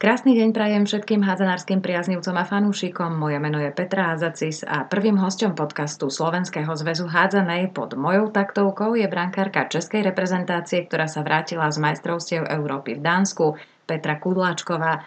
Krásny deň prajem všetkým hádzanárskym priaznivcom a fanúšikom. Moje meno je Petra Hádzacis a prvým hostom podcastu Slovenského zväzu hádzanej pod mojou taktovkou je brankárka českej reprezentácie, ktorá sa vrátila z majstrovstiev Európy v Dánsku, Petra Kudláčková.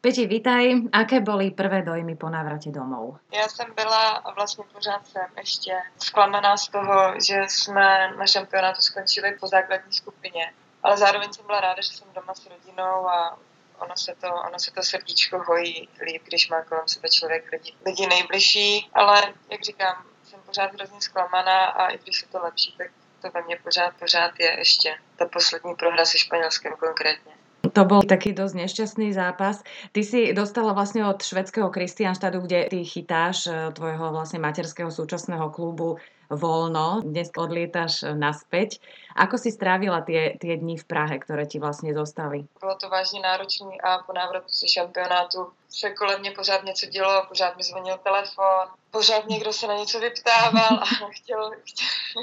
Peti, vítaj. Aké boli prvé dojmy po návrate domov? Já jsem byla vlastně pořád jsem ještě zklamaná z toho, že jsme na šampionátu skončili po základní skupině. Ale zároveň jsem byla ráda, že jsem doma s rodinou a ono se to, ono se to srdíčko hojí líp, když má kolem sebe člověk lidi, lidi nejbližší, ale jak říkám, jsem pořád hrozně zklamaná a i když se to lepší, tak to ve mně pořád, pořád je ještě ta poslední prohra se Španělskem konkrétně. To bol taký dosť nešťastný zápas. Ty si dostala vlastne od švedského Kristianštadu, kde ty chytáš e, tvojho vlastne materského súčasného klubu voľno. Dnes odlietaš naspäť. Ako si strávila tie, tie dny v Prahe, ktoré ti vlastne zostali? Bylo to vážně náročné a po návratu ze šampionátu se kolem mě pořád něco dělo, pořád mi zvonil telefon, pořád někdo se na něco vyptával a chtěl, chtěl,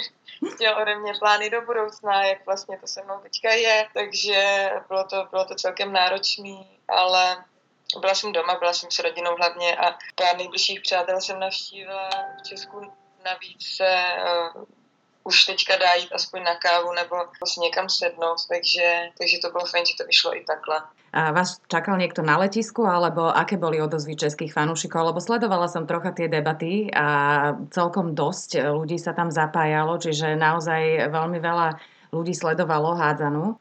chtěl ode mě plány do budoucna, jak vlastně to se mnou teďka je, takže bylo to, bylo to celkem náročný, ale byla jsem doma, byla jsem s rodinou hlavně a pár nejbližších přátel jsem navštívila v Česku navíc se uh, už teďka dá jít aspoň na kávu nebo prostě někam sednout, takže, takže to bylo fajn, že to vyšlo i takhle. A vás čakal niekto na letisku, alebo aké boli odozvy českých fanúšikov? Lebo sledovala som trocha tie debaty a celkom dosť ľudí sa tam zapájalo, čiže naozaj veľmi veľa ľudí sledovalo hádzanu?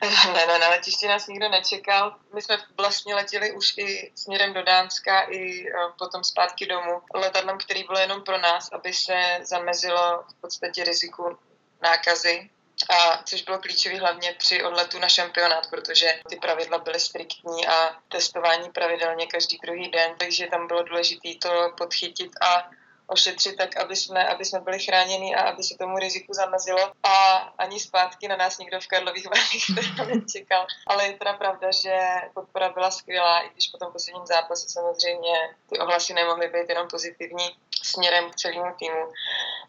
Ne, ne, na letišti nás nikdo nečekal. My jsme vlastně letěli už i směrem do Dánska, i e, potom zpátky domů letadlem, který byl jenom pro nás, aby se zamezilo v podstatě riziku nákazy a což bylo klíčové hlavně při odletu na šampionát, protože ty pravidla byly striktní a testování pravidelně každý druhý den, takže tam bylo důležité to podchytit a ošetřit tak, aby jsme, aby jsme byli chráněni a aby se tomu riziku zamezilo. A ani zpátky na nás nikdo v Karlových Varech nečekal. Ale je teda pravda, že podpora byla skvělá, i když po tom posledním zápase samozřejmě ty ohlasy nemohly být jenom pozitivní směrem k celému týmu.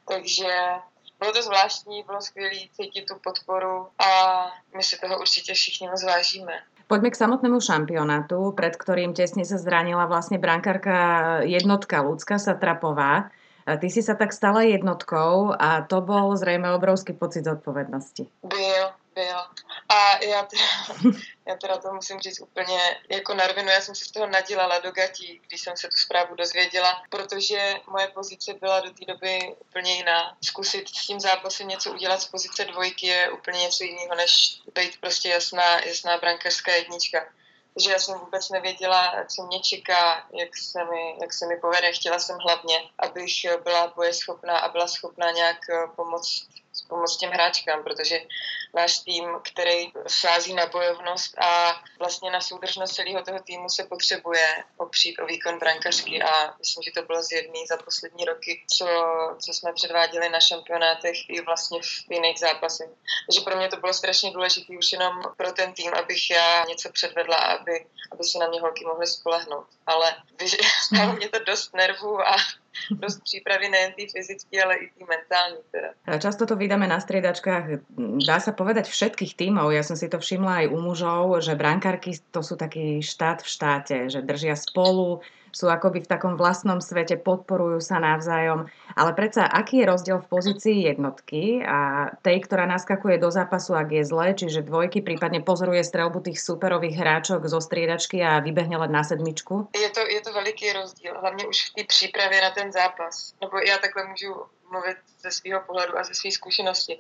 Takže bylo to zvláštní, bylo skvělé cítit tu podporu a my si toho určitě všichni moc vážíme. Poďme k samotnému šampionátu, pred ktorým tesne sa zranila vlastne brankárka jednotka Lucka Satrapová. Ty si sa tak stala jednotkou a to bol zrejme obrovský pocit zodpovednosti. Byl. A já teda, já teda to musím říct úplně jako na rovinu, já jsem si z toho nadělala do gatí, když jsem se tu zprávu dozvěděla, protože moje pozice byla do té doby úplně jiná. Zkusit s tím zápasem něco udělat z pozice dvojky je úplně něco jiného, než být prostě jasná, jasná brankařská jednička že já jsem vůbec nevěděla, co mě čeká, jak se mi, jak se mi povede. Chtěla jsem hlavně, abych byla bojeschopná a byla schopná nějak pomoct pomoct těm hráčkám, protože náš tým, který sází na bojovnost a vlastně na soudržnost celého toho týmu se potřebuje opřít o výkon brankařky a myslím, že to bylo zjevný za poslední roky, co, co jsme předváděli na šampionátech i vlastně v jiných zápasech. Takže pro mě to bylo strašně důležité už jenom pro ten tým, abych já něco předvedla, aby, aby se na mě holky mohly spolehnout. Ale stálo mě to dost nervů a dost přípravy nejen tý fyzické, ale i tý mentální. Teda. Často to vydáme na striedačkách, dá sa povedať všetkých tímov. Ja som si to všimla aj u mužov, že brankárky to sú taký štát v štáte, že držia spolu, sú akoby v takom vlastnom svete, podporujú sa navzájom. Ale predsa, aký je rozdiel v pozícii jednotky a tej, ktorá naskakuje do zápasu, ak je zle, čiže dvojky, prípadne pozoruje strelbu tých superových hráčok zo striedačky a vybehne len na sedmičku? Je to, je to veliký rozdíl, hlavně už v té přípravě na ten zápas. Nebo já takhle můžu mluvit ze svého pohledu a ze své zkušenosti.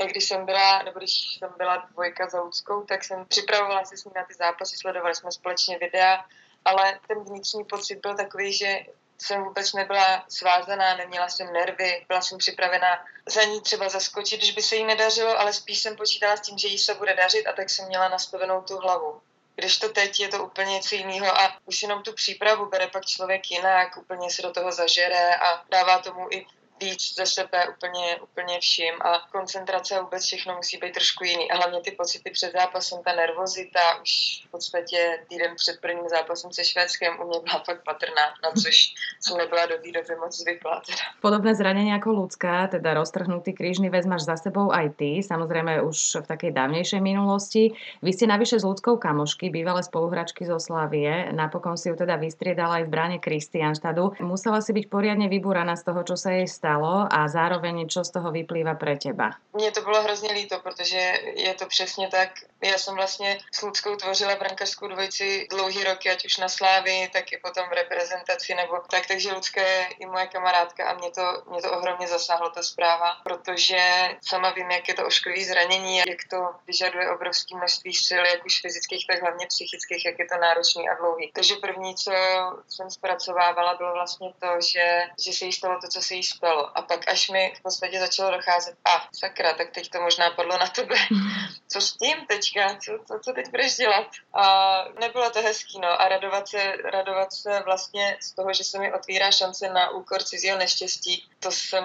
Jak když jsem byla, nebo když jsem byla dvojka za Luckou, tak jsem připravovala se s ní na ty zápasy, sledovali jsme společně videa, ale ten vnitřní pocit byl takový, že jsem vůbec nebyla svázaná, neměla jsem nervy, byla jsem připravena za ní třeba zaskočit, když by se jí nedařilo, ale spíš jsem počítala s tím, že jí se bude dařit a tak jsem měla nastavenou tu hlavu. Když to teď je to úplně něco jiného a už jenom tu přípravu bere pak člověk jinak, úplně se do toho zažere a dává tomu i víc ze sebe úplně, úplně vším a koncentrace a vůbec všechno musí být trošku jiný. A hlavně ty pocity před zápasem, ta nervozita, už v podstatě týden před prvním zápasem se Švédskem u mě byla fakt patrná, na což jsem nebyla do té doby moc zvyklá. Teda. Podobné zranenie ako ľudská, teda roztrhnutý krížny väz máš za sebou aj ty, samozrejme už v takej dávnejšej minulosti. Vy ste navyše s ľudskou kamošky, bývalé spoluhračky zo Slavie, napokon si ju teda vystriedala aj v bráne Kristianštadu. Musela si byť poriadne vybúraná z toho, čo sa jej a zároveň čo z toho vyplýva pre teba? Mně to bylo hrozně líto, protože je to přesně tak. Já jsem vlastně s Ludskou tvořila brankařskou dvojici dlouhý roky, ať už na Slávy, tak i potom v reprezentaci nebo tak, takže Lucka je i moje kamarádka a mě to, mě to ohromně zasáhlo ta zpráva, protože sama vím, jak je to ošklivý zranění, jak to vyžaduje obrovské množství sil, jak už fyzických, tak hlavně psychických, jak je to náročný a dlouhý. Takže první, co jsem zpracovávala, bylo vlastně to, že, že se jí stalo to, co se jí stalo. A pak až mi v podstatě začalo docházet, a sakra, tak teď to možná padlo na tebe. Co s tím teďka? Co, co, co teď budeš dělat? A nebylo to hezký, no. A radovat se, radovat se vlastně z toho, že se mi otvírá šance na úkor cizího neštěstí, to jsem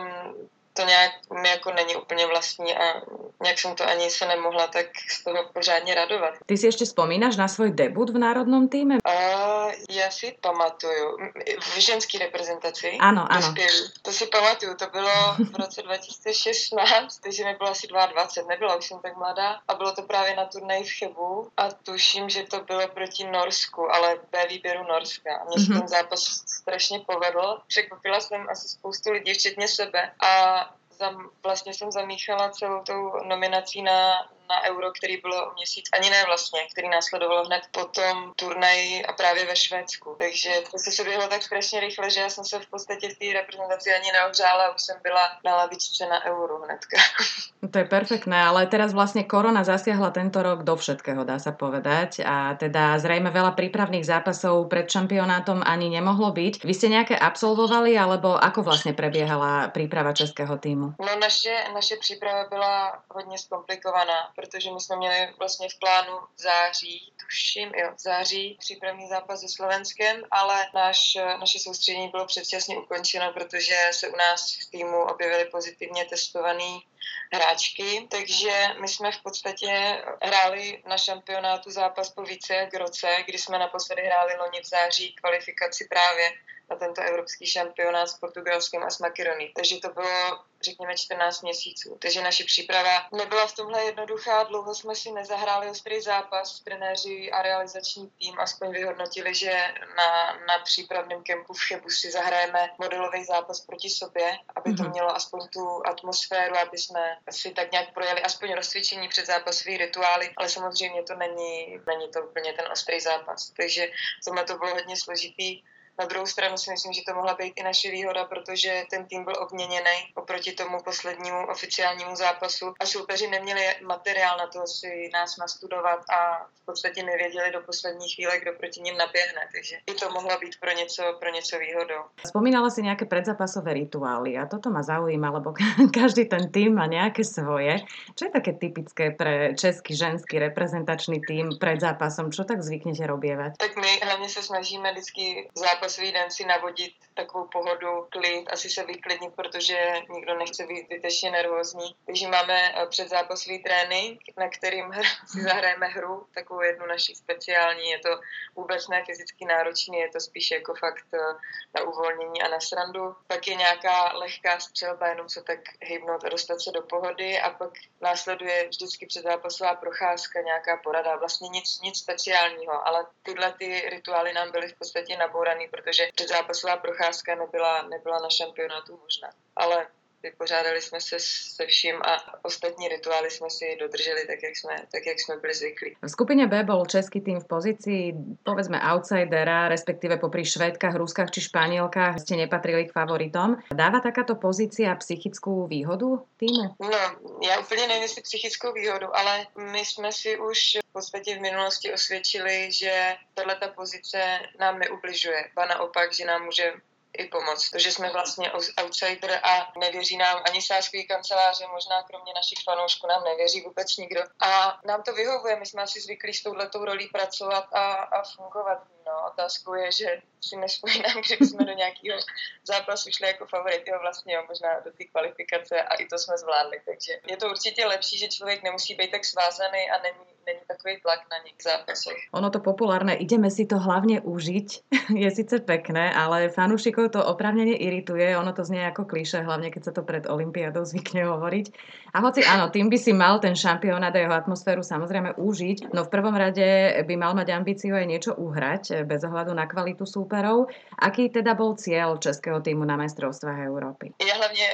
to nějak mi jako není úplně vlastní a nějak jsem to ani se nemohla tak z toho pořádně radovat. Ty si ještě vzpomínáš na svůj debut v národnom týme? Uh, já si pamatuju. V ženské reprezentaci. Ano, ano. To si pamatuju. To bylo v roce 2016, takže mi bylo asi 22, nebyla už jsem tak mladá. A bylo to právě na turnaji v Chebu a tuším, že to bylo proti Norsku, ale B výběru Norska. A mně mm-hmm. se mhm. ten zápas strašně povedl. Překvapila jsem asi spoustu lidí, včetně sebe. A zam, vlastně jsem zamíchala celou tou nominací na, na Euro, který bylo měsíc, ani ne vlastně, který následovalo hned po tom turnaji a právě ve Švédsku. Takže to se soběhlo tak strašně rychle, že já jsem se v podstatě v té reprezentaci ani neohřála, už jsem byla na lavičce na Euro hnedka. To je perfektné, ale teraz vlastne korona zasiahla tento rok do všetkého, dá sa povedať. A teda zrejme veľa prípravných zápasov pred šampionátom ani nemohlo byť. Vy ste nejaké absolvovali, alebo ako vlastne prebiehala príprava českého týmu? No naše, naše příprava byla hodně zkomplikovaná, protože my jsme měli vlastně v plánu v září, tuším, jo, v září přípravný zápas se Slovenskem, ale náš, naše soustředění bylo předčasně ukončeno, protože se u nás v týmu objevili pozitivně testovaný hráčky, takže my jsme v podstatě hráli na šampionátu zápas po více jak roce, kdy jsme naposledy hráli loni v září kvalifikaci právě na tento evropský šampionát s Portugalskem a s Makedonií. Takže to bylo řekněme 14 měsíců. Takže naše příprava nebyla v tomhle jednoduchá, dlouho jsme si nezahráli ostrý zápas, trenéři a realizační tým aspoň vyhodnotili, že na, na přípravném kempu v Chebu si zahrajeme modelový zápas proti sobě, aby to mhm. mělo aspoň tu atmosféru, aby jsme si tak nějak projeli aspoň rozcvičení před zápasový rituály, ale samozřejmě to není, není to úplně ten ostrý zápas. Takže tohle to bylo hodně složitý na druhou stranu si myslím, že to mohla být i naše výhoda, protože ten tým byl obměněný oproti tomu poslednímu oficiálnímu zápasu a soupeři neměli materiál na to si nás nastudovat a v podstatě nevěděli do poslední chvíle, kdo proti ním naběhne, takže i to mohla být pro něco, pro něco výhodou. Spomínala si nějaké predzápasové rituály a toto ma zaujíma, lebo každý ten tým má nějaké svoje. Čo je také typické pre český ženský reprezentačný tým pred zápasom? Čo tak zvyknete robievať? Tak my hlavně se snažíme vždycky zápas svý den si navodit takovou pohodu, klid, asi se vyklidnit, protože nikdo nechce být zbytečně nervózní. Takže máme eh, předzápasový trénink, na kterým si zahrajeme hru, takovou jednu naši speciální. Je to vůbec ne fyzicky náročný, je to spíš jako fakt eh, na uvolnění a na srandu. Pak je nějaká lehká střelba, jenom se tak hybnout a dostat se do pohody a pak následuje vždycky předzápasová procházka, nějaká porada. Vlastně nic, nic speciálního, ale tyhle ty rituály nám byly v podstatě nabouraný, protože předzápasová procházka nebyla, nebyla na šampionátu možná. Ale vypořádali jsme se se vším a ostatní rituály jsme si dodrželi tak, jak jsme, tak, jak jsme byli zvyklí. V skupině B bol český tým v pozici, povedzme, outsidera, respektíve popri Švédkách, Ruskách či Španielkách ste nepatrili k favoritom. Dáva takáto pozícia psychickú výhodu týmu? No, já úplně nevím, jestli psychickou výhodu, ale my jsme si už v podstatě v minulosti osvědčili, že tato pozice nám neubližuje. Ba naopak, že nám může i pomoct. To, že jsme vlastně outsider a nevěří nám ani sáskový kanceláře, možná kromě našich fanoušků nám nevěří vůbec nikdo. A nám to vyhovuje, my jsme asi zvyklí s touhletou rolí pracovat a, a fungovat. No, otázkou je, že si nespomínám, že jsme do nějakého zápasu šli jako favority, vlastně jo, možná do té kvalifikace a i to jsme zvládli. Takže je to určitě lepší, že člověk nemusí být tak svázaný a není, není takový tlak na nich zápasoch. Ono to populárne, ideme si to hlavne užiť, je síce pekné, ale fanúšikov to oprávnene irituje, ono to znie ako klíše, hlavne keď sa to pred Olympiádou zvykne hovoriť. A hoci áno, tým by si mal ten šampionát a jeho atmosféru samozrejme užiť, no v prvom rade by mal mať ambíciu aj niečo uhrať, bez ohľadu na kvalitu súperov. Aký teda bol cieľ českého týmu na majstrovstvách Európy? Ja hlavne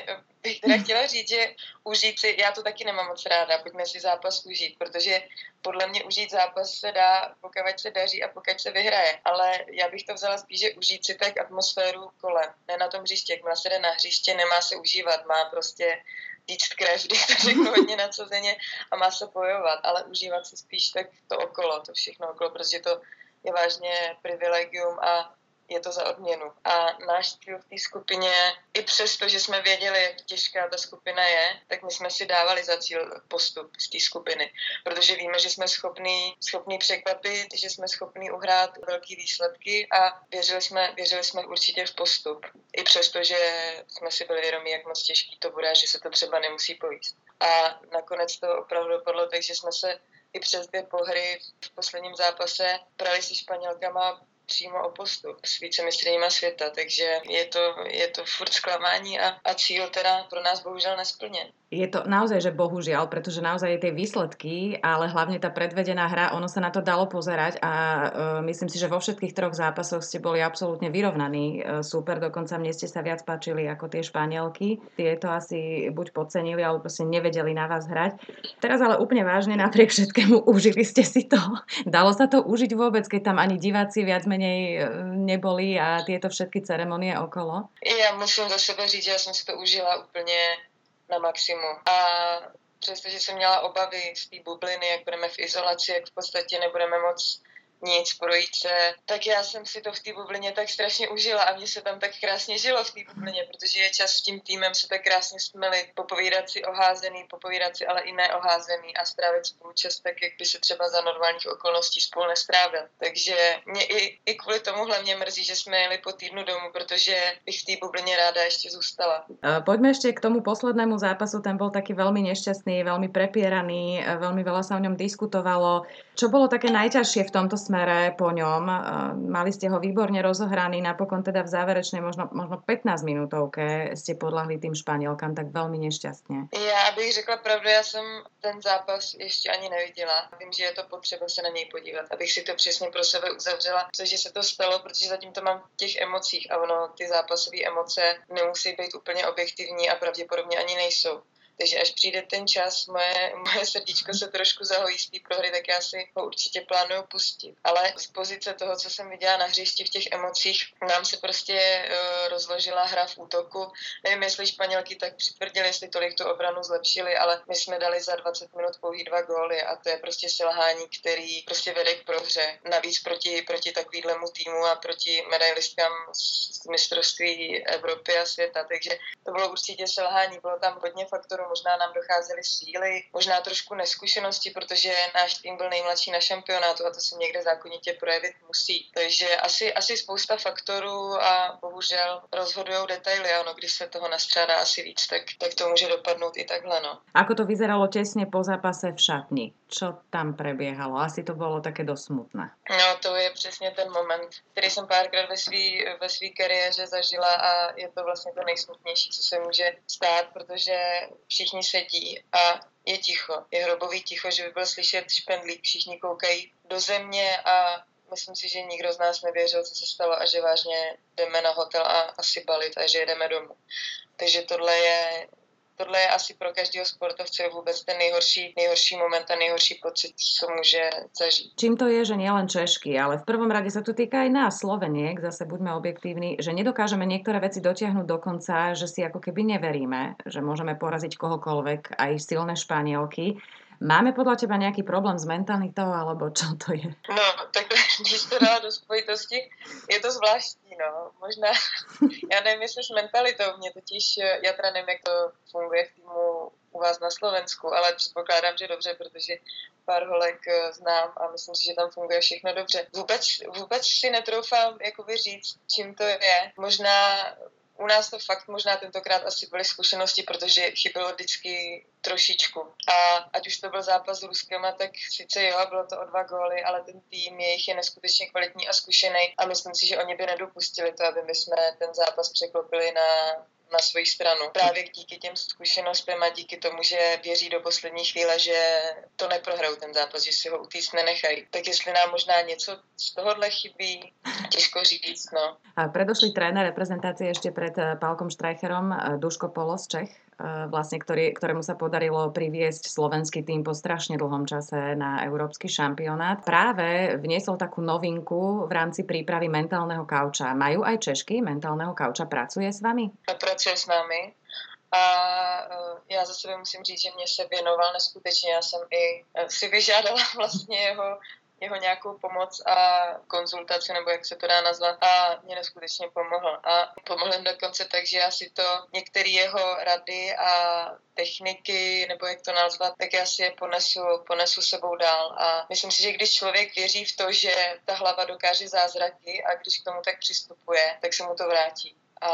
bych teda chtěla říct, že užít si, já to taky nemám moc ráda, pojďme si zápas užít, protože podle mě užít zápas se dá, pokud se daří a pokud se vyhraje. Ale já bych to vzala spíš, že užít si tak atmosféru kolem, ne na tom hřiště. Jak se jde na hřiště, nemá se užívat, má prostě týct krev, když to řeknu hodně nadsazeně a má se bojovat, ale užívat si spíš tak to okolo, to všechno okolo, protože to je vážně privilegium a je to za odměnu. A náš cíl v té skupině, i přesto, že jsme věděli, jak těžká ta skupina je, tak my jsme si dávali za cíl postup z té skupiny, protože víme, že jsme schopní, schopní překvapit, že jsme schopní uhrát velké výsledky a věřili jsme, věřili jsme určitě v postup. I přesto, že jsme si byli vědomí, jak moc těžký to bude, že se to třeba nemusí povíst. A nakonec to opravdu dopadlo tak, že jsme se i přes dvě pohry v posledním zápase prali si Španělkama přímo o postup s vícemistryníma světa, takže je to, je to furt zklamání a, a cíl teda pro nás bohužel nesplněn je to naozaj, že bohužiaľ, pretože naozaj tie výsledky, ale hlavne tá predvedená hra, ono sa na to dalo pozerať a uh, myslím si, že vo všetkých troch zápasoch ste boli absolútne vyrovnaní. Uh, super, dokonca mne ste sa viac páčili ako tie Španielky. Tie to asi buď podcenili, alebo proste nevedeli na vás hrať. Teraz ale úplne vážne, napriek všetkému, užili ste si to. Dalo sa to užiť vôbec, keď tam ani diváci viac menej neboli a tieto všetky ceremonie okolo? Ja musím za sebe říct, že ja som si to užila úplne na maximum. A přestože jsem měla obavy z té bubliny, jak budeme v izolaci, jak v podstatě nebudeme moc nic, projít se. Tak já jsem si to v té bublině tak strašně užila a mně se tam tak krásně žilo v té bublině, protože je čas s tím týmem se tak krásně smeli, popovídat si oházený, popovídat si ale i neoházený a strávit spolu čas tak, jak by se třeba za normálních okolností spolu nestrávil. Takže mě i, i kvůli tomuhle mě mrzí, že jsme jeli po týdnu domů, protože bych v té bublině ráda ještě zůstala. Poďme ešte k tomu poslednému zápasu, ten bol taký veľmi nešťastný, veľmi prepieraný, veľmi veľa sa o ňom diskutovalo. Čo bolo také najťažšie v tomto smere po ňom? Mali ste ho výborne rozohraný, napokon teda v záverečnej možno, možno 15 minútovke ste podľahli tým Španielkám tak veľmi nešťastne. Já bych řekla pravdu, já jsem ten zápas ještě ani neviděla. Vím, že je to potřeba se na něj podívat, abych si to přesně pro sebe uzavřela, cože se to stalo, protože zatím to mám v těch emocích a ono, ty zápasové emoce nemusí být úplně objektivní a pravděpodobně ani nejsou. Takže až přijde ten čas, moje, moje srdíčko se trošku zahojí z té prohry, tak já si ho určitě plánuju pustit. Ale z pozice toho, co jsem viděla na hřišti v těch emocích, nám se prostě uh, rozložila hra v útoku. Nevím, jestli Španělky tak přitvrdili, jestli tolik tu obranu zlepšili, ale my jsme dali za 20 minut pouhý dva góly a to je prostě selhání, který prostě vede k prohře. Navíc proti, proti takovýhlemu týmu a proti medailistkám z mistrovství Evropy a světa. Takže to bylo určitě selhání, bylo tam hodně faktorů možná nám docházely síly, možná trošku neskušenosti, protože náš tým byl nejmladší na šampionátu a to se někde zákonitě projevit musí. Takže asi, asi spousta faktorů a bohužel rozhodují detaily. Ano, když se toho nastřádá asi víc, tak, tak to může dopadnout i takhle. No. Ako to vyzeralo těsně po zápase v šatni? Čo tam prebiehalo? Asi to bylo také dost smutné. No, to je přesně ten moment, který jsem párkrát ve své ve svý kariéře zažila a je to vlastně to nejsmutnější, co se může stát, protože všichni sedí a je ticho. Je hrobový ticho, že by byl slyšet špendlík, všichni koukají do země a myslím si, že nikdo z nás nevěřil, co se stalo a že vážně jdeme na hotel a asi balit a že jedeme domů. Takže tohle je tohle je asi pro každého sportovce vůbec ten nejhorší, nejhorší moment a nejhorší pocit, co může zažít. Čím to je, že nielen Češky, ale v prvom rade sa to týka aj nás, Sloveniek, zase buďme objektívni, že nedokážeme niektoré veci dotiahnuť do konca, že si ako keby neveríme, že môžeme poraziť kohokoľvek, aj silné Španielky. Máme podľa teba nejaký problém s mentalitou, alebo čo to je? No, tak když to dala do spojitosti, je to zvláštní, no. Možná, já nevím, jestli s mentalitou, mě totiž, já teda nevím, jak to funguje v týmu u vás na Slovensku, ale předpokládám, že dobře, protože pár holek eh, znám a myslím si, že tam funguje všechno dobře. Vůbec, vůbec si netroufám jakoby říct, čím to je. Možná u nás to fakt možná tentokrát asi byly zkušenosti, protože chybělo vždycky trošičku. A ať už to byl zápas s Ruskem, tak sice jo, bylo to o dva góly, ale ten tým jejich je neskutečně kvalitní a zkušený a myslím si, že oni by nedopustili to, aby my jsme ten zápas překlopili na na svoji stranu. Právě díky těm zkušenostem a díky tomu, že věří do poslední chvíle, že to neprohrajou ten zápas, že si ho utíct nenechají. Tak jestli nám možná něco z tohohle chybí, těžko říct. No. A predošlý tréner reprezentácie ešte pred eh, Pálkom Štrajcherom, eh, Duško Polos, Čech, eh, vlastne, ktorý, ktorému sa podarilo priviesť slovenský tým po strašne dlhom čase na európsky šampionát. Práve vniesol takú novinku v rámci prípravy mentálneho kauča. Majú aj Češky mentálneho kauča? Pracuje s vami? Pracuje s námi. A já za sebe musím říct, že mě se věnoval neskutečně. Já jsem i si vyžádala vlastně jeho jeho nějakou pomoc a konzultaci, nebo jak se to dá nazvat, a mě neskutečně pomohl. A pomohl jim dokonce tak, že já si to některé jeho rady a techniky, nebo jak to nazvat, tak já si je ponesu, ponesu sebou dál. A myslím si, že když člověk věří v to, že ta hlava dokáže zázraky a když k tomu tak přistupuje, tak se mu to vrátí. A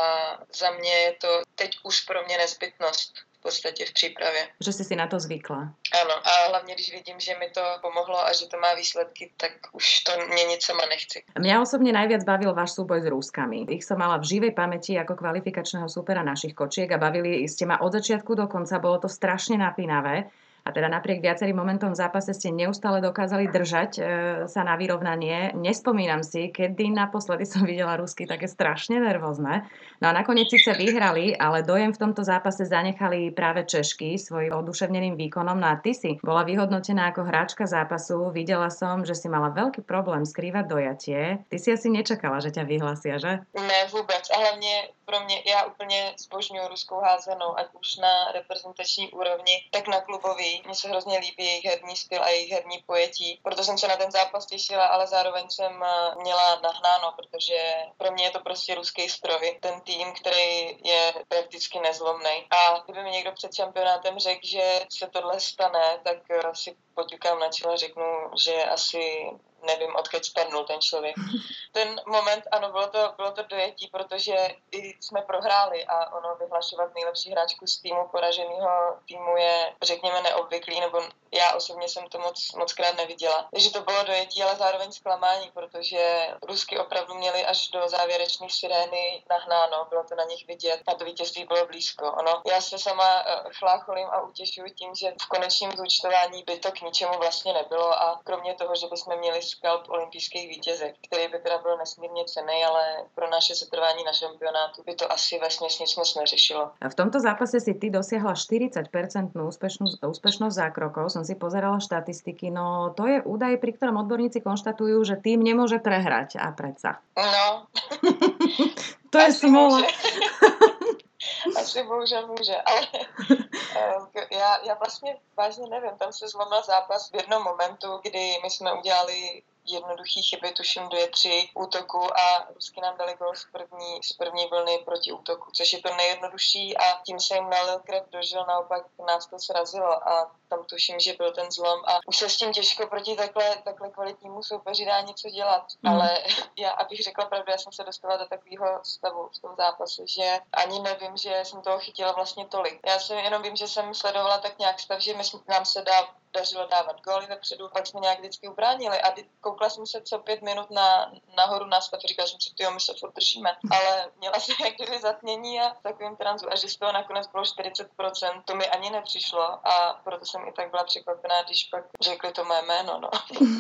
za mě je to teď už pro mě nezbytnost podstatě v přípravě. Že jsi si na to zvykla. Ano, a hlavně, když vidím, že mi to pomohlo a že to má výsledky, tak už to měnit sama nechci. Mňa osobne najviac bavil váš súboj s Rúskami. Ich som mala v živej pamäti ako kvalifikačného supera našich kočiek a bavili ste ma od začiatku do konca. Bolo to strašne napínavé. A teda napriek viacerým momentom v zápase ste neustále dokázali držať e, sa na vyrovnanie. Nespomínam si, kedy naposledy som videla Rusky také strašne nervózne. No a nakoniec síce vyhrali, ale dojem v tomto zápase zanechali práve Češky svojim oduševneným výkonom. No a ty si bola vyhodnotená ako hráčka zápasu. Videla som, že si mala veľký problém skrývať dojatie. Ty si asi nečakala, že ťa vyhlasia, že? Ne, vůbec. A hlavně pro mě, já úplně zbožňuji ruskou házenou, ať už na reprezentační úrovni, tak na klubový. Mně se hrozně líbí jejich herní styl a jejich herní pojetí. Proto jsem se na ten zápas těšila, ale zároveň jsem eh, měla nahnáno, protože pro mě je to prostě ruský stroj. Ten tým, který je prakticky nezlomný. A kdyby mi někdo před šampionátem řekl, že se tohle stane, tak si poťukám na čelo a řeknu, že asi nevím, odkud spadnul ten člověk. Ten moment, ano, bylo to, bylo to dojetí, protože i jsme prohráli a ono vyhlašovat nejlepší hráčku z týmu poraženého týmu je, řekněme, neobvyklý, nebo já osobně jsem to moc, moc krát neviděla. Takže to bylo dojetí, ale zároveň zklamání, protože Rusky opravdu měli až do závěrečné sirény nahnáno, bylo to na nich vidět a to vítězství bylo blízko. Ono, já se sama eh, chlácholím a utěšuju tím, že v konečném zúčtování by to k ničemu vlastně nebylo a kromě toho, že bychom měli skalp olympijských vítězek, který by teda byl nesmírně cený, ale pro naše setrvání na šampionátu by to asi vlastně nic moc neřešilo. A v tomto zápase si ty dosiahla 40% úspešnosť, úspešnosť zákrokov. Si pozerala štatistiky, no to je údaj, pri ktorom odborníci konštatujú, že tým nemôže prehrať a predsa. No. to je smola. Asi bohužel může, ale eh, já, já vlastně vážně nevím, tam se zlomil zápas v jednom momentu, kdy my jsme udělali jednoduchý chyby, tuším dvě, tři útoku a Rusky nám dali gol z první, z první vlny proti útoku, což je to nejjednodušší a tím se jim nalil krev do žil, naopak nás to srazilo a tam tuším, že byl ten zlom a už se s tím těžko proti takhle, takhle kvalitnímu soupeři dá něco dělat, mm. ale já, abych řekla pravdu, já jsem se dostala do takového stavu v tom zápase, že ani nevím, že jsem toho chytila vlastně tolik. Já si jenom vím, že jsem sledovala tak nějak stav, že my, nám se dá dařilo dávat góly vepředu, pak jsme nějak vždycky ubránili a koukla jsem se co pět minut na, nahoru na stav, říkala jsem si, jo, my se furt držíme, ale měla jsem jak kdyby zatmění a takovým tranzu a že z toho nakonec bylo 40%, to mi ani nepřišlo a proto jsem i tak byla překvapená, když pak řekli to mé jméno, no.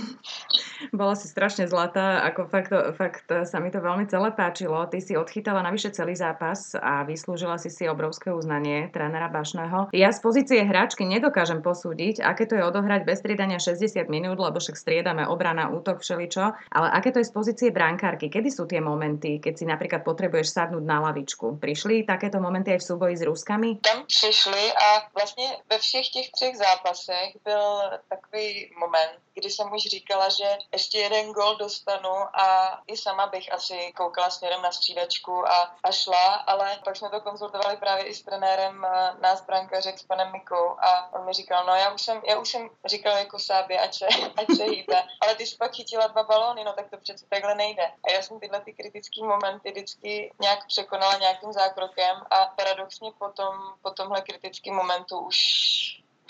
Bola si strašne zlatá, ako fakt, fakt sa mi to veľmi celé páčilo. Ty si odchytala navyše celý zápas a vyslúžila si si obrovské uznanie trénera Bašného. Ja z pozície hráčky nedokážem posúdiť, aké to je potrebuje odohrať bez striedania 60 minút, lebo však striedame obrana, útok, všeličo. Ale aké to je z pozície brankárky? Kedy sú tie momenty, keď si napríklad potrebuješ sadnúť na lavičku? Prišli takéto momenty aj v súboji s Ruskami? Tam přišli a vlastně ve všech těch třech zápasech byl takový moment, kdy jsem už říkala, že ještě jeden gol dostanu a i sama bych asi koukala směrem na střídačku a, a šla, ale pak jsme to konzultovali právě i s trenérem eh, nás brankařek s panem Mikou a on mi říkal, no já už jsem, já už jsem říkal jako sábě, ať se, ať se hýbe, ale ty jsi pak chytila dva balóny, no tak to přece takhle nejde. A já jsem tyhle ty kritické momenty vždycky nějak překonala nějakým zákrokem a paradoxně potom, po tomhle kritickém momentu už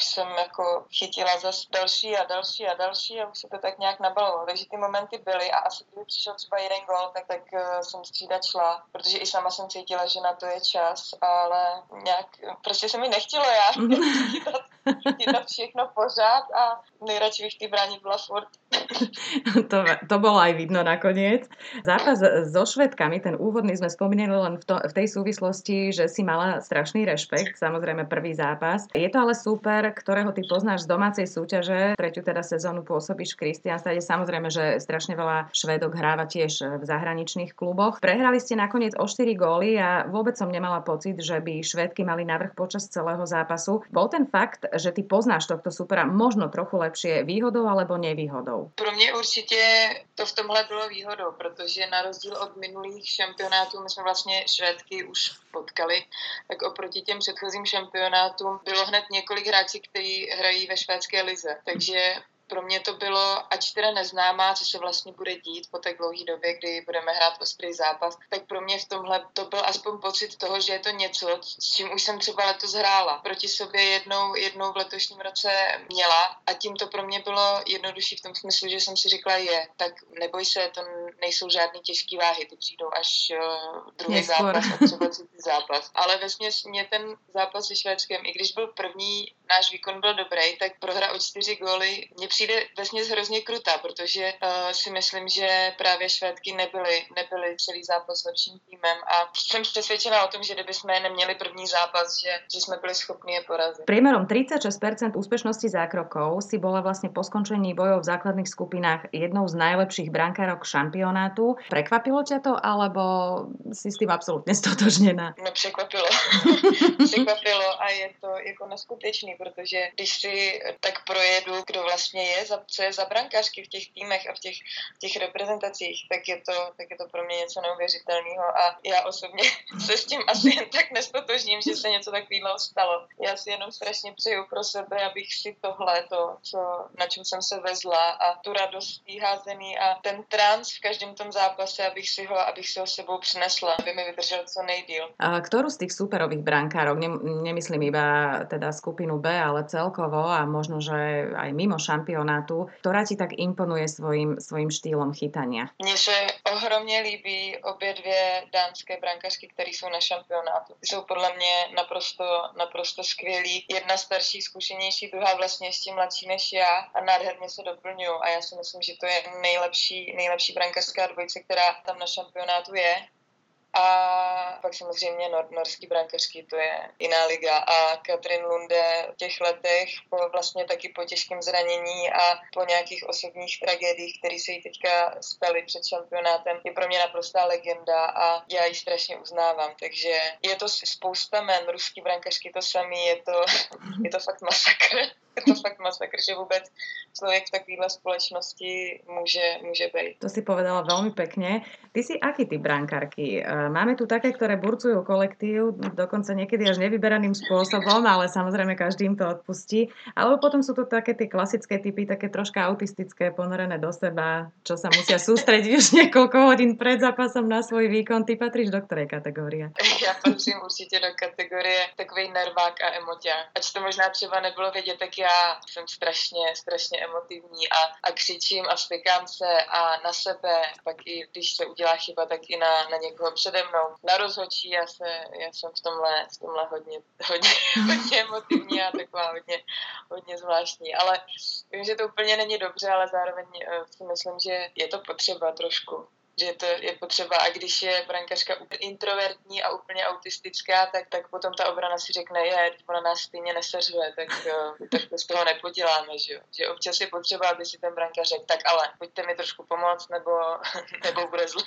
už jsem jako chytila zase další a další a další a už se to tak nějak nabalovalo. Takže ty momenty byly a asi kdyby přišel třeba jeden gol, tak, tak uh, jsem střídat šla, protože i sama jsem cítila, že na to je čas, ale nějak, prostě se mi nechtělo já chytat, chytat všechno pořád a nejradši bych ty bráni byla furt. To, to bolo aj vidno nakoniec. Zápas so Švedkami, ten úvodný sme spomínali len v, to, v tej súvislosti, že si mala strašný rešpekt, samozrejme prvý zápas. Je to ale super, ktorého ty poznáš z domácej súťaže. Tretiu teda sezónu pôsobíš v Kristianstade. Samozrejme, že strašne veľa Švedok hráva tiež v zahraničných kluboch. Prehrali ste nakoniec o 4 góly a vôbec som nemala pocit, že by Švedky mali navrh počas celého zápasu. Bol ten fakt, že ty poznáš tohto supera možno trochu lepšie výhodou alebo nevýhodou? Pro mě určitě to v tomhle bylo výhodou, protože na rozdíl od minulých šampionátů, my jsme vlastně Švédky už potkali, tak oproti těm předchozím šampionátům bylo hned několik hráčů, kteří hrají ve švédské lize. Takže pro mě to bylo, ač teda neznámá, co se vlastně bude dít po tak dlouhé době, kdy budeme hrát ostrý zápas, tak pro mě v tomhle to byl aspoň pocit toho, že je to něco, s čím už jsem třeba letos hrála. Proti sobě jednou, jednou v letošním roce měla a tím to pro mě bylo jednodušší v tom smyslu, že jsem si řekla je, tak neboj se, to nejsou žádné těžké váhy, ty přijdou až uh, druhý zápas a třeba třetí zápas. Ale ve mě ten zápas se Švédskem, i když byl první, náš výkon byl dobrý, tak prohra o čtyři góly mě přijde vesměs hrozně krutá, protože uh, si myslím, že právě Švédky nebyly, nebyly celý zápas lepším týmem a jsem přesvědčená o tom, že kdyby jsme neměli první zápas, že, že jsme byli schopni je porazit. Priemerom 36% úspešnosti zákrokov si bola vlastne po skončení bojov v základných skupinách jednou z najlepších brankárok šampionátu. Prekvapilo ťa to, alebo si s tým absolútne stotožnená? No překvapilo. překvapilo a je to jako neskutečný, protože když si tak projedu, kdo vlastně je, za, co je za brankářky v těch týmech a v těch, v těch reprezentacích, tak je, to, tak je to pro mě něco neuvěřitelného a já osobně se s tím asi jen tak nestotožním, že se něco takového stalo. Já si jenom strašně přeju pro sebe, abych si tohle, to, co, na čem jsem se vezla a tu radost házený a ten trans v každém tom zápase, abych si ho, abych si ho sebou přinesla, aby mi vydržel co nejdíl. A ktorú z tých superových brankárov, ne, nemyslím iba teda skupinu B, ale celkovo a možno, že aj mimo šampionátu, ktorá ti tak imponuje svojím, svojím štýlom chytania? Mně se ohromně líbí obě dvě dánské brankařky, které jsou na šampionátu. Jsou podle mě naprosto, naprosto skvělí. Jedna starší, zkušenější, druhá vlastně ještě mladší než já a nádherně se doplňují. A já si myslím, že to je nejlepší, nejlepší brankařská dvojice, která tam na šampionátu je. A pak samozřejmě nor- norský brankařský, to je jiná liga. A Katrin Lunde v těch letech, po, vlastně taky po těžkém zranění a po nějakých osobních tragédiích, které se jí teďka staly před šampionátem, je pro mě naprostá legenda a já ji strašně uznávám. Takže je to spousta men, ruský brankařky to samý, je to, je to fakt masakr to fakt masakr, že vůbec člověk v takovéhle společnosti může, může být. To si povedala veľmi pekne. Ty si aký ty brankárky? E, máme tu také, ktoré burcujú kolektív, dokonca niekedy až nevyberaným spôsobom, ale samozrejme každý im to odpustí. Alebo potom sú to také tie klasické typy, také troška autistické, ponorené do seba, čo sa musia sústrediť už niekoľko hodín pred zápasom na svoj výkon. Ty patríš do ktorej kategórie? Já patřím určitě do kategorie takový nervák a emoťák. Ač to možná třeba nebylo vědět, tak já jsem strašně, strašně emotivní a, a křičím a stykám se a na sebe, pak i když se udělá chyba, tak i na, na někoho přede mnou. Na rozhočí já, se, já jsem v tomhle, v tomhle hodně, hodně, hodně emotivní a taková hodně, hodně zvláštní. Ale vím, že to úplně není dobře, ale zároveň eh, si myslím, že je to potřeba trošku že to je potřeba. A když je brankařka introvertní a úplně autistická, tak, tak potom ta obrana si řekne, je, ona nás stejně neseřve, tak, eh, tak to z toho nepoděláme, že jo. Že občas je potřeba, aby si ten brankař řekl, tak ale pojďte mi trošku pomoct, nebo, nebo bude zlé.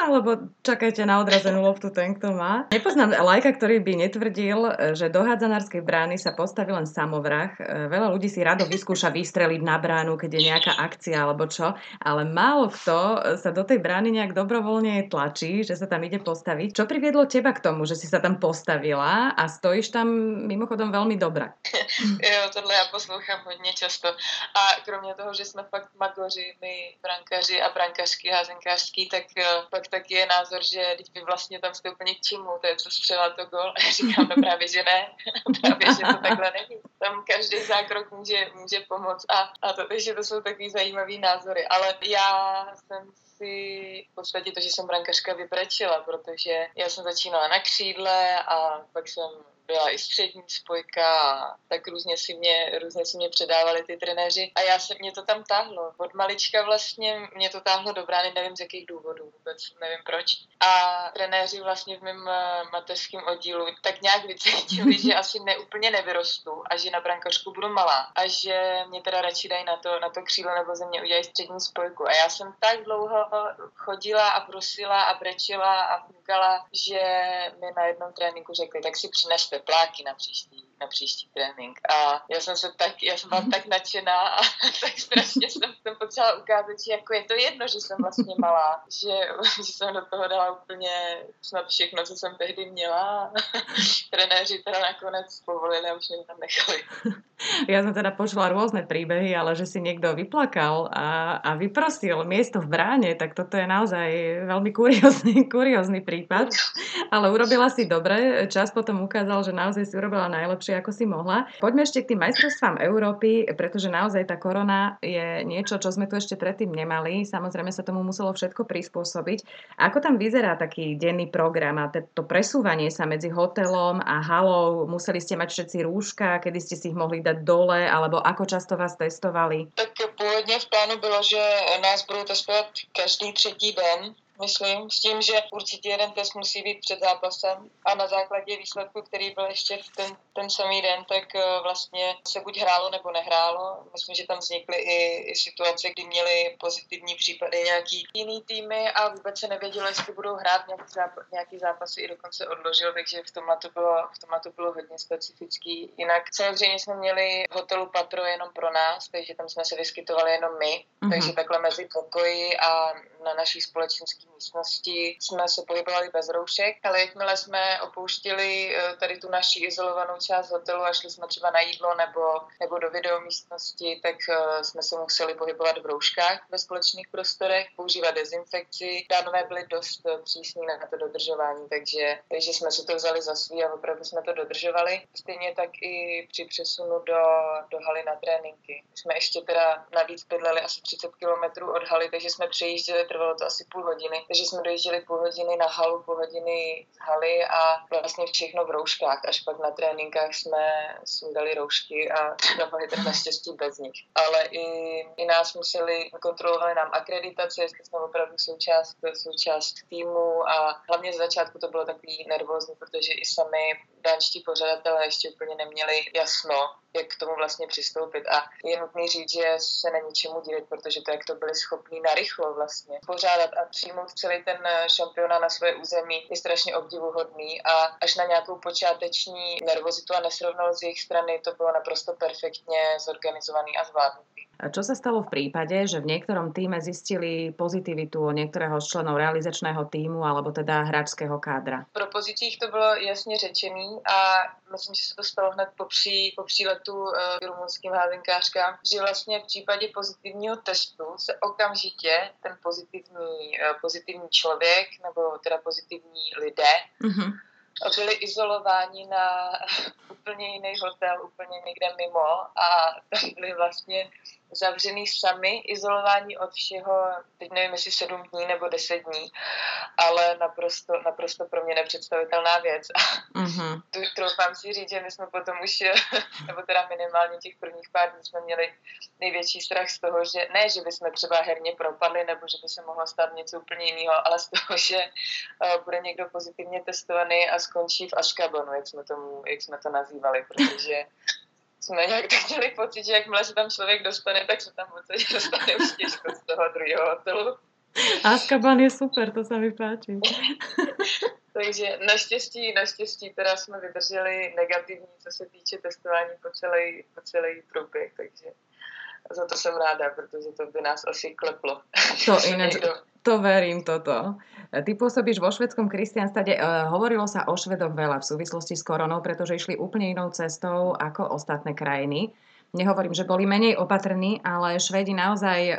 Alebo čakajte na odrazenú loptu ten, kto má. Nepoznám lajka, ktorý by netvrdil, že do hádzanárskej brány sa postaví len samovrah. Veľa ľudí si rado vyskúša vystreliť na bránu, keď je nejaká akcia alebo čo, ale málo kto sa do tej brány nejak dobrovoľne tlačí, že sa tam ide postaviť. Čo priviedlo teba k tomu, že si sa tam postavila a stojíš tam mimochodom veľmi dobrá? jo, tohle já poslouchám hodně často. A kromě toho, že jsme fakt magoři, my brankaři a brankařky házenkářský, tak pak taky je názor, že teď vy vlastně tam jste úplně k čemu, to je co střela to gol. A říkám, no právě, že ne, právě, že to takhle není. Tam každý zákrok může, může pomoct a, a to, takže to jsou takový zajímavý názory. Ale já jsem si v podstatě to, že jsem brankařka vybrečila, protože já jsem začínala na křídle a pak jsem byla i střední spojka a tak různě si mě, různě si mě předávali ty trenéři a já se, mě to tam táhlo. Od malička vlastně mě to táhlo do brány, nevím z jakých důvodů, vůbec nevím proč. A trenéři vlastně v mém eh, mateřském oddílu tak nějak vycítili, že asi neúplně nevyrostu a že na brankařku budu malá a že mě teda radši dají na to, na to křídlo nebo ze mě udělají střední spojku. A já jsem tak dlouho chodila a prosila a brečila a fungala, že mi na jednom tréninku řekli, tak si přineste tepláky na příští, na příští trénink. A já jsem se tak, já jsem byla tak nadšená a tak strašně jsem, jsem potřeba ukázat, že jako je to jedno, že jsem vlastně malá, že, že jsem do toho dala úplně snad všechno, co jsem tehdy měla. Trenéři teda nakonec povolili a už mě tam nechali. Ja som teda počula rôzne príbehy, ale že si niekto vyplakal a, a vyprosil miesto v bráne, tak toto je naozaj veľmi kuriózny, kuriózny prípad. Ale urobila si dobre, čas potom ukázal, že naozaj si urobila najlepšie, ako si mohla. Poďme ešte k tým majstrovstvám Európy, pretože naozaj tá korona je niečo, čo sme tu ešte predtým nemali. Samozrejme sa tomu muselo všetko prispôsobiť. Ako tam vyzerá taký denný program a to presúvanie sa medzi hotelom a halou? Museli ste mať všetci rúška, kedy ste si ich mohli dať dole, alebo ako často vás testovali? Tak původně v plánu bylo, že nás budou testovat každý třetí den, myslím, s tím, že určitě jeden test musí být před zápasem a na základě výsledku, který byl ještě v ten, ten samý den, tak eh, vlastně se buď hrálo nebo nehrálo. Myslím, že tam vznikly i, i situace, kdy měli pozitivní případy nějaký jiný týmy a vůbec se nevědělo, jestli budou hrát nějaký, zápas, nějaký zápasy i dokonce odložil, takže v tomhle to bylo, v tomhle to bylo hodně specifický. Jinak samozřejmě jsme měli v hotelu patro jenom pro nás, takže tam jsme se vyskytovali jenom my, mm-hmm. takže takhle mezi pokoji a na naší společenské místnosti jsme se pohybovali bez roušek, ale jakmile jsme opouštili eh, tady tu naší izolovanou část hotelu a šli jsme třeba na jídlo nebo, nebo do videomístnosti, tak eh, jsme se museli pohybovat v rouškách ve společných prostorech, používat dezinfekci. Dánové byli dost eh, přísní na to dodržování, takže, takže jsme si to vzali za svý a opravdu jsme to dodržovali. Stejně tak i při přesunu do, do haly na tréninky. Jsme ještě teda navíc bydleli asi 30 km od haly, takže jsme přejížděli trvalo to asi půl hodiny, takže jsme dojížděli půl hodiny na halu, půl hodiny z haly a vlastně všechno v rouškách. Až pak na tréninkách jsme sundali roušky a dávali tak naštěstí bez nich. Ale i, i nás museli, kontrolovali nám akreditace, jestli jsme opravdu součást, součást týmu a hlavně z začátku to bylo takový nervózní, protože i sami dánští pořadatelé ještě úplně neměli jasno, jak k tomu vlastně přistoupit. A je nutný říct, že se na ničemu divit, protože to, jak to byli schopni narychlo vlastně pořádat a přijmout celý ten šampionát na své území, je strašně obdivuhodný. A až na nějakou počáteční nervozitu a nesrovnalost z jejich strany, to bylo naprosto perfektně zorganizovaný a zvládnutý. A čo sa stalo v prípade, že v niektorom týme zistili pozitivitu o niektorého z členov realizačného týmu alebo teda hráčského kádra? Pro pozicích to bylo jasně řečený a myslím, že se to stalo hned po, pří, po příletu uh, rumunským házenkářkám, že vlastně v případě pozitivního testu se okamžitě ten pozitivní, uh, pozitivní člověk nebo teda pozitivní lidé mm-hmm byli izolováni na úplně jiný hotel, úplně někde mimo a tam byli vlastně zavřený sami, izolování od všeho, teď nevím, jestli sedm dní nebo deset dní, ale naprosto, naprosto pro mě nepředstavitelná věc. Mm-hmm. tu troufám si říct, že my jsme potom už, nebo teda minimálně těch prvních pár dní jsme měli největší strach z toho, že ne, že bychom třeba herně propadli, nebo že by se mohlo stát něco úplně jiného, ale z toho, že uh, bude někdo pozitivně testovaný a skončí v Aškabanu, jak jsme, tomu, jak jsme to nazývali, protože jsme nějak tak měli pocit, že jakmile se tam člověk dostane, tak se tam moc dostane už těžko z toho druhého hotelu. Azkaban je super, to se mi páči. takže naštěstí, naštěstí teda jsme vydrželi negativní, co se týče testování po celý, po celý průběh, takže za to jsem ráda, protože to by nás asi kleplo. To ináč, to verím toto. Ty pôsobíš vo švedskom kristianstade. Hovorilo sa o Švedoch veľa v súvislosti s koronou, pretože išli úplne inou cestou ako ostatné krajiny. Nehovorím, že boli menej opatrní, ale Švedi naozaj e,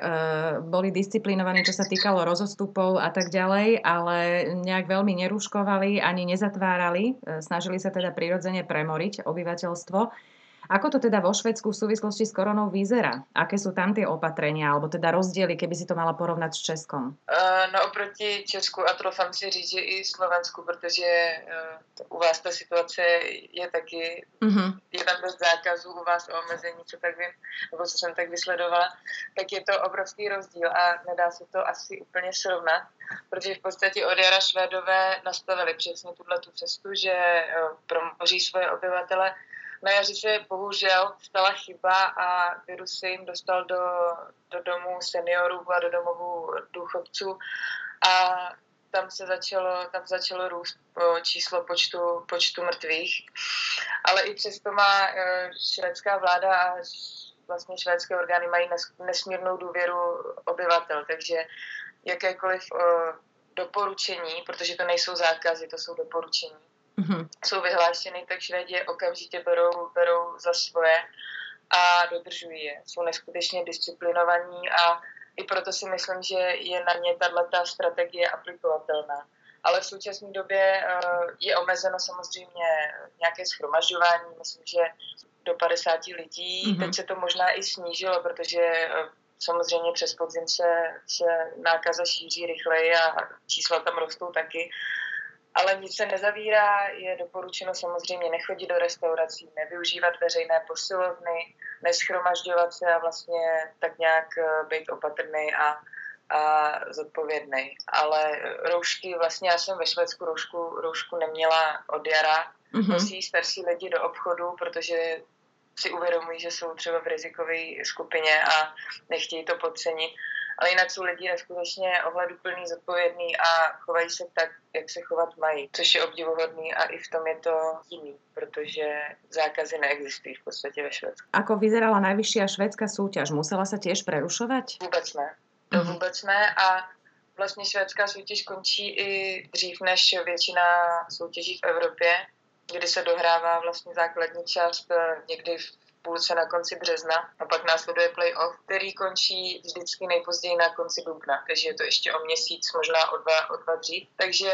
boli disciplinovaní, čo sa týkalo rozostupov a tak ďalej, ale nejak veľmi nerúškovali ani nezatvárali. E, snažili sa teda prirodzene premoriť obyvateľstvo. Ako to teda vo Švedsku v súvislosti s koronou vyzerá? Aké sú tam tie opatrenia, alebo teda rozdiely, keby si to mala porovnať s Českom? Uh, no oproti Česku a trofám si říct, že i Slovensku, protože uh, u vás ta situace je taky, uh-huh. je tam dost zákazů, u vás o omezení, co tak vím, nebo co jsem tak vysledovala, tak je to obrovský rozdíl a nedá se to asi úplně srovnat, protože v podstatě od jara Švédové nastavili přesně tuhle tu cestu, že uh, promoří svoje obyvatele na jaři se bohužel stala chyba a virus se jim dostal do, do domů seniorů a do domovů důchodců a tam se začalo, tam začalo růst číslo počtu, počtu mrtvých. Ale i přesto má e, švédská vláda a vlastně švédské orgány mají nesmírnou důvěru obyvatel, takže jakékoliv doporučení, protože to nejsou zákazy, to jsou doporučení, mm-hmm. jsou vyhlášeny, tak Švédi okamžitě berou, berou za svoje a dodržují je. Jsou neskutečně disciplinovaní a i proto si myslím, že je na ně tato strategie aplikovatelná. Ale v současné době uh, je omezeno samozřejmě nějaké schromažďování. Myslím, že do 50 lidí. Mm-hmm. Teď se to možná i snížilo, protože uh, samozřejmě přes podzim se, se nákaza šíří rychleji a čísla tam rostou taky ale nic se nezavírá, je doporučeno samozřejmě nechodit do restaurací, nevyužívat veřejné posilovny, neschromažďovat se a vlastně tak nějak eh, být opatrný a, a zodpovědný. Ale roušky, vlastně já jsem ve Švédsku roušku, roušku neměla od jara, mm-hmm. nosí starší lidi do obchodu, protože si uvědomují, že jsou třeba v rizikové skupině a nechtějí to podcenit ale jinak jsou lidi neskutečně ohleduplný, zodpovědný a chovají se tak, jak se chovat mají, což je obdivuhodný a i v tom je to jiný, protože zákazy neexistují v podstatě ve Švédsku. Ako vyzerala najvyšší švédská soutěž? Musela se těž prerušovat? Vůbec ne. To mm-hmm. vůbec ne a vlastně švédská soutěž končí i dřív než většina soutěží v Evropě, kdy se dohrává vlastně základní část eh, někdy v půlce na konci března a pak následuje playoff, který končí vždycky nejpozději na konci dubna, takže je to ještě o měsíc, možná o dva, o dva dřív. Takže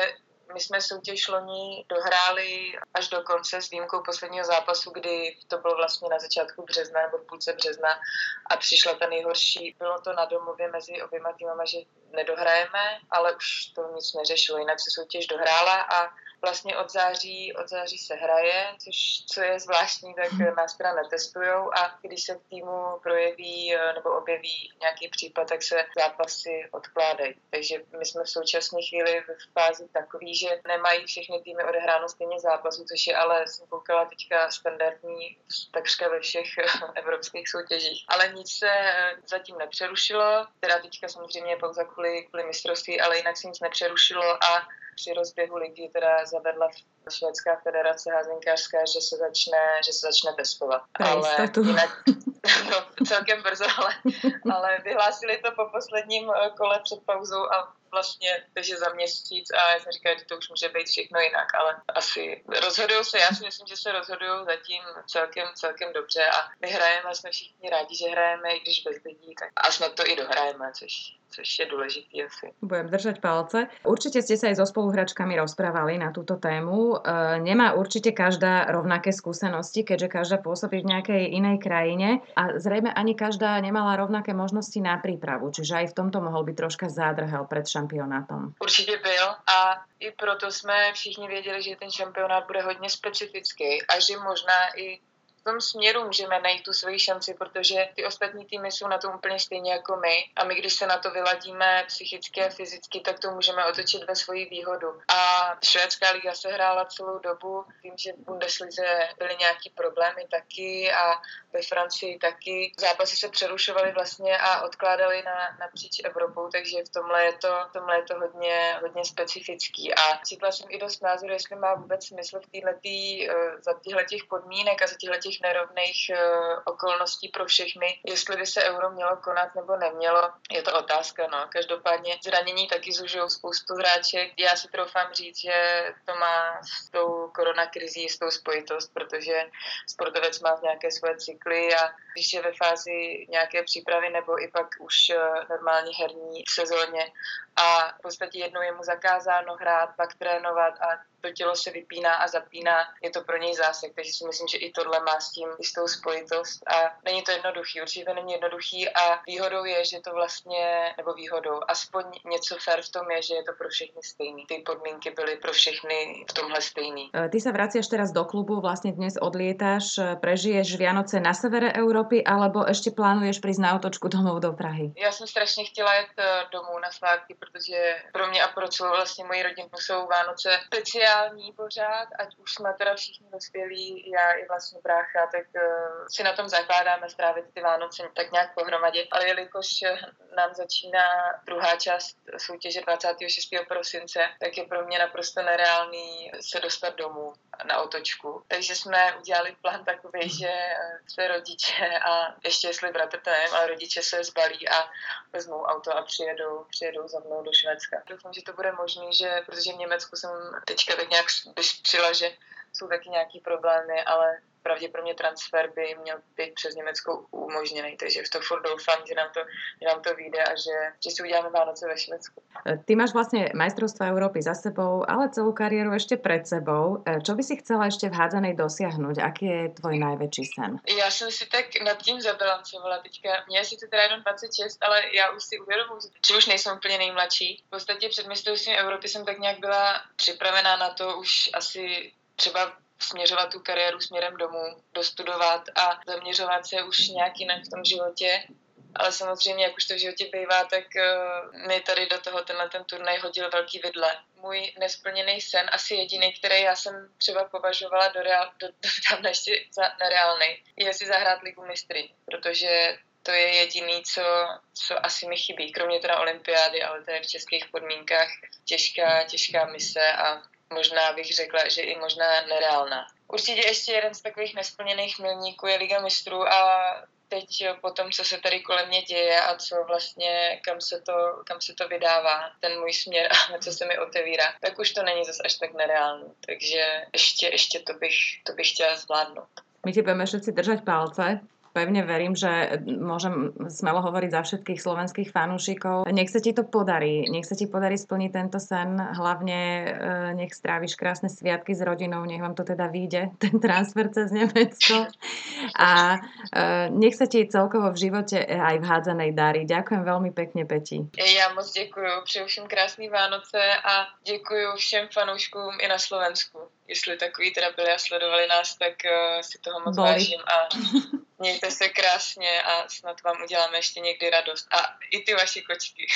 my jsme soutěž loni dohráli až do konce s výjimkou posledního zápasu, kdy to bylo vlastně na začátku března nebo v půlce března a přišla ta nejhorší. Bylo to na domově mezi oběma týmama, že nedohrajeme, ale už to nic neřešilo, jinak se soutěž dohrála a vlastně od září, od září se hraje, což co je zvláštní, tak mhm. nás teda netestujou a když se v týmu projeví eh, nebo objeví nějaký případ, tak se zápasy odkládají. Takže my jsme v současné chvíli v fázi takový, že nemají všechny týmy odehráno stejně zápasů, což je ale, jsem koukala teďka standardní takřka ve všech evropských soutěžích. Ale nic se eh, zatím nepřerušilo, teda teďka samozřejmě pouze kvůli, kvůli mistrovství, ale jinak se nic nepřerušilo a při rozběhu ligy teda zavedla švédská federace házenkářská, že se začne, že se začne testovat. ale jinak, no, celkem brzo, ale, ale vyhlásili to po posledním eh, kole před pauzou a vlastně, takže za měsíc a já jsem říkala, že to už může být všechno jinak, ale asi rozhodují se, já si myslím, že se rozhodují zatím celkem, celkem dobře a my hrajeme, jsme všichni rádi, že hrajeme, i když bez lidí, tak a snad to i dohrajeme, což což je důležitý asi. Budem držať palce. Určite ste sa aj so spoluhračkami rozprávali na túto tému. E, nemá určite každá rovnaké skúsenosti, keďže každá pôsobí v nejakej inej krajine a zrejme ani každá nemala rovnaké možnosti na prípravu, čiže aj v tomto mohol byť troška zádrhel před šampionátom. Určitě byl a i proto jsme všichni věděli, že ten šampionát bude hodně specifický a že možná i v tom směru můžeme najít tu svoji šanci, protože ty ostatní týmy jsou na tom úplně stejně jako my. A my, když se na to vyladíme psychicky a fyzicky, tak to můžeme otočit ve svoji výhodu. A švédská liga se hrála celou dobu. Vím, že v Bundeslize byly nějaký problémy taky a ve Francii taky. Zápasy se přerušovaly vlastně a odkládaly na, napříč Evropou, takže v tomhle je to, v tomhle je to hodně, hodně specifický. A cítila jsem i dost názoru, jestli má vůbec smysl v této, eh, za těchto podmínek a za těchto těch nerovných uh, okolností pro všechny, jestli by se euro mělo konat nebo nemělo, je to otázka. No. Každopádně zranění taky zužují spoustu hráček. Já si troufám říct, že to má s tou koronakrizí tou spojitost, protože sportovec má nějaké svoje cykly a když je ve fázi nějaké přípravy nebo i pak už uh, normální herní sezóně a v podstatě jednou je mu zakázáno hrát, pak trénovat a to tělo se vypíná a zapíná, je to pro něj zásek, takže si myslím, že i tohle má s tím jistou spojitost a není to jednoduchý, určitě to není jednoduchý a výhodou je, že to vlastně, nebo výhodou, aspoň něco fair v tom je, že je to pro všechny stejný. Ty podmínky byly pro všechny v tomhle stejný. E, ty se vraciaš teraz do klubu, vlastně dnes odlietáš, e, prežiješ Vianoce na severe Európy, alebo ještě plánuješ prísť na otočku domů do Prahy? Já jsem strašně chtěla jet e, domů na svátky, protože pro mě a pro celou vlastně moji rodinu jsou Vánoce speciální ideální pořád, ať už jsme teda všichni dospělí, já i vlastně brácha, tak uh, si na tom zakládáme strávit ty Vánoce tak nějak pohromadě. Ale jelikož nám začíná druhá část soutěže 26. prosince, tak je pro mě naprosto nereálný se dostat domů na otočku. Takže jsme udělali plán takový, že eh, své rodiče a ještě jestli bratr to nevím, ale rodiče se zbalí a vezmou auto a přijedou, přijedou za mnou do Švédska. Doufám, že to bude možné, že protože v Německu jsem teďka tak nějak přila, že jsou taky nějaký problémy, ale pravděpodobně transfer by měl být přes Německo umožněný, takže v to furt doufám, že nám to, že nám to vyjde a že, že si uděláme Vánoce ve Švédsku. E, ty máš vlastně majstrovstva Európy za sebou, ale celou kariéru ještě před sebou. E, čo by si chcela ještě v hádzanej dosiahnuť? Aký je tvoj největší sen? Já jsem si tak nad tím zabilancovala teďka. Mně je sice teda jenom 26, ale já už si uvědomuji, že už nejsem úplně nejmladší. V podstatě před mistrovstvím Evropy jsem tak nějak byla připravená na to už asi třeba směřovat tu kariéru směrem domů, dostudovat a zaměřovat se už nějak jinak v tom životě. Ale samozřejmě, jak už to v životě bývá, tak uh, mi tady do toho tenhle ten turnaj hodil velký vidle. Můj nesplněný sen, asi jediný, který já jsem třeba považovala do, reál, do, do dávna ještě za nereálný, je si zahrát ligu mistry, protože to je jediný, co, co asi mi chybí, kromě teda olympiády, ale to je v českých podmínkách těžká, těžká mise a možná bych řekla, že i možná nereálná. Určitě ještě jeden z takových nesplněných milníků je Liga mistrů a teď po tom, co se tady kolem mě děje a co vlastně, kam se to, kam se to vydává, ten můj směr a co se mi otevírá, tak už to není zase až tak nereálný. Takže ještě, ještě to, bych, to bych chtěla zvládnout. My ti budeme všetci držať palce, pevne verím, že môžem smelo hovoriť za všetkých slovenských fanúšikov. Nech sa ti to podarí, nech sa ti podarí splniť tento sen, hlavne e, nech stráviš krásne sviatky s rodinou, nech vám to teda vyjde, ten transfer cez Nemecko a e, nech sa ti celkovo v živote aj v hádzanej darí. Ďakujem veľmi pekne, Peti. Já moc děkuji, přeju všem krásný Vánoce a děkuji všem fanouškům i na Slovensku. Jestli takový teda byli a sledovali nás, tak uh, si toho moc Boli. vážím a Mějte se krásně a snad vám uděláme ještě někdy radost. A i ty vaši kočky.